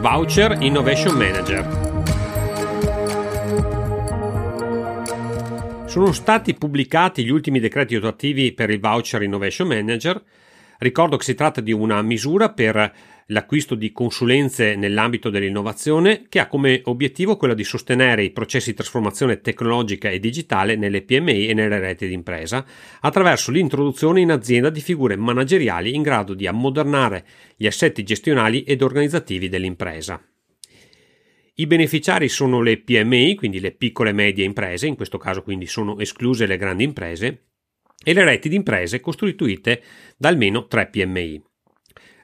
Voucher Innovation Manager. Sono stati pubblicati gli ultimi decreti attuativi per il Voucher Innovation Manager. Ricordo che si tratta di una misura per l'acquisto di consulenze nell'ambito dell'innovazione che ha come obiettivo quello di sostenere i processi di trasformazione tecnologica e digitale nelle PMI e nelle reti d'impresa attraverso l'introduzione in azienda di figure manageriali in grado di ammodernare gli assetti gestionali ed organizzativi dell'impresa. I beneficiari sono le PMI, quindi le piccole e medie imprese, in questo caso quindi sono escluse le grandi imprese, e le reti di imprese costituite da almeno 3 PMI.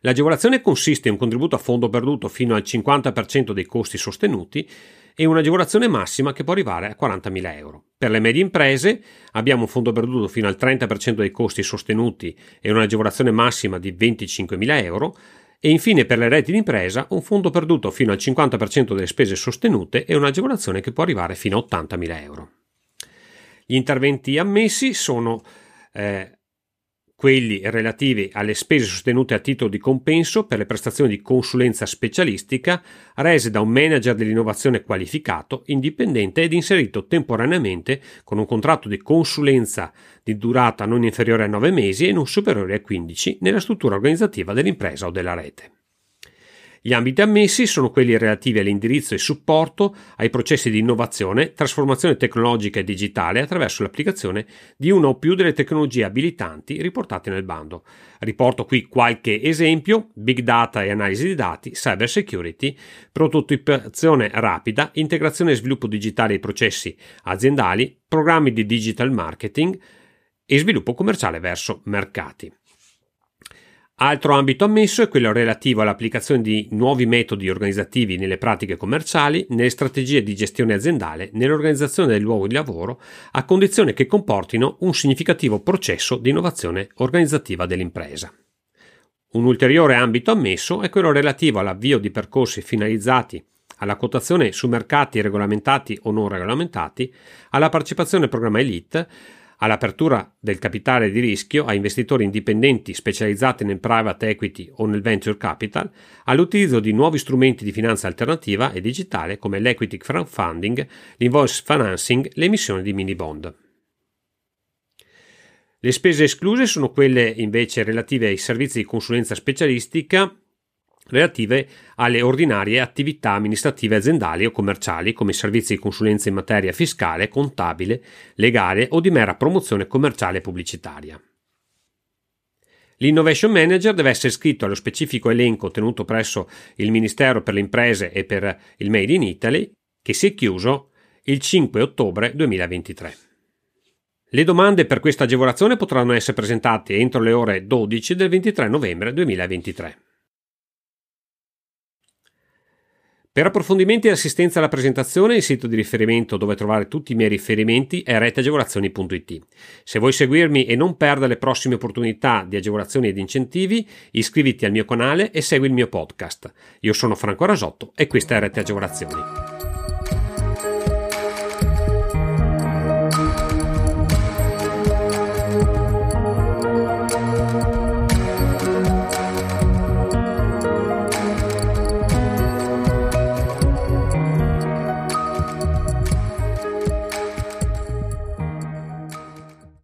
L'agevolazione consiste in un contributo a fondo perduto fino al 50% dei costi sostenuti e un'agevolazione massima che può arrivare a 40.000 euro. Per le medie imprese abbiamo un fondo perduto fino al 30% dei costi sostenuti e un'agevolazione massima di 25.000 euro e infine per le reti d'impresa un fondo perduto fino al 50% delle spese sostenute e un'agevolazione che può arrivare fino a 80.000 euro. Gli interventi ammessi sono eh, quelli relativi alle spese sostenute a titolo di compenso per le prestazioni di consulenza specialistica rese da un manager dell'innovazione qualificato, indipendente ed inserito temporaneamente con un contratto di consulenza di durata non inferiore a 9 mesi e non superiore a 15 nella struttura organizzativa dell'impresa o della rete. Gli ambiti ammessi sono quelli relativi all'indirizzo e supporto ai processi di innovazione, trasformazione tecnologica e digitale attraverso l'applicazione di una o più delle tecnologie abilitanti riportate nel bando. Riporto qui qualche esempio: big data e analisi di dati, cyber security, prototipazione rapida, integrazione e sviluppo digitale dei processi aziendali, programmi di digital marketing e sviluppo commerciale verso mercati. Altro ambito ammesso è quello relativo all'applicazione di nuovi metodi organizzativi nelle pratiche commerciali, nelle strategie di gestione aziendale, nell'organizzazione del luogo di lavoro, a condizione che comportino un significativo processo di innovazione organizzativa dell'impresa. Un ulteriore ambito ammesso è quello relativo all'avvio di percorsi finalizzati alla quotazione su mercati regolamentati o non regolamentati, alla partecipazione al programma Elite, all'apertura del capitale di rischio a investitori indipendenti specializzati nel private equity o nel venture capital, all'utilizzo di nuovi strumenti di finanza alternativa e digitale come l'equity crowdfunding, l'invoice financing, l'emissione di mini bond. Le spese escluse sono quelle invece relative ai servizi di consulenza specialistica relative alle ordinarie attività amministrative aziendali o commerciali come servizi di consulenza in materia fiscale, contabile, legale o di mera promozione commerciale e pubblicitaria. L'Innovation Manager deve essere iscritto allo specifico elenco tenuto presso il Ministero per le Imprese e per il Made in Italy, che si è chiuso il 5 ottobre 2023. Le domande per questa agevolazione potranno essere presentate entro le ore 12 del 23 novembre 2023. Per approfondimenti e assistenza alla presentazione, il sito di riferimento dove trovare tutti i miei riferimenti è reteagevolazioni.it. Se vuoi seguirmi e non perdere le prossime opportunità di agevolazioni ed incentivi, iscriviti al mio canale e segui il mio podcast. Io sono Franco Rasotto e questa è Rete Agevolazioni.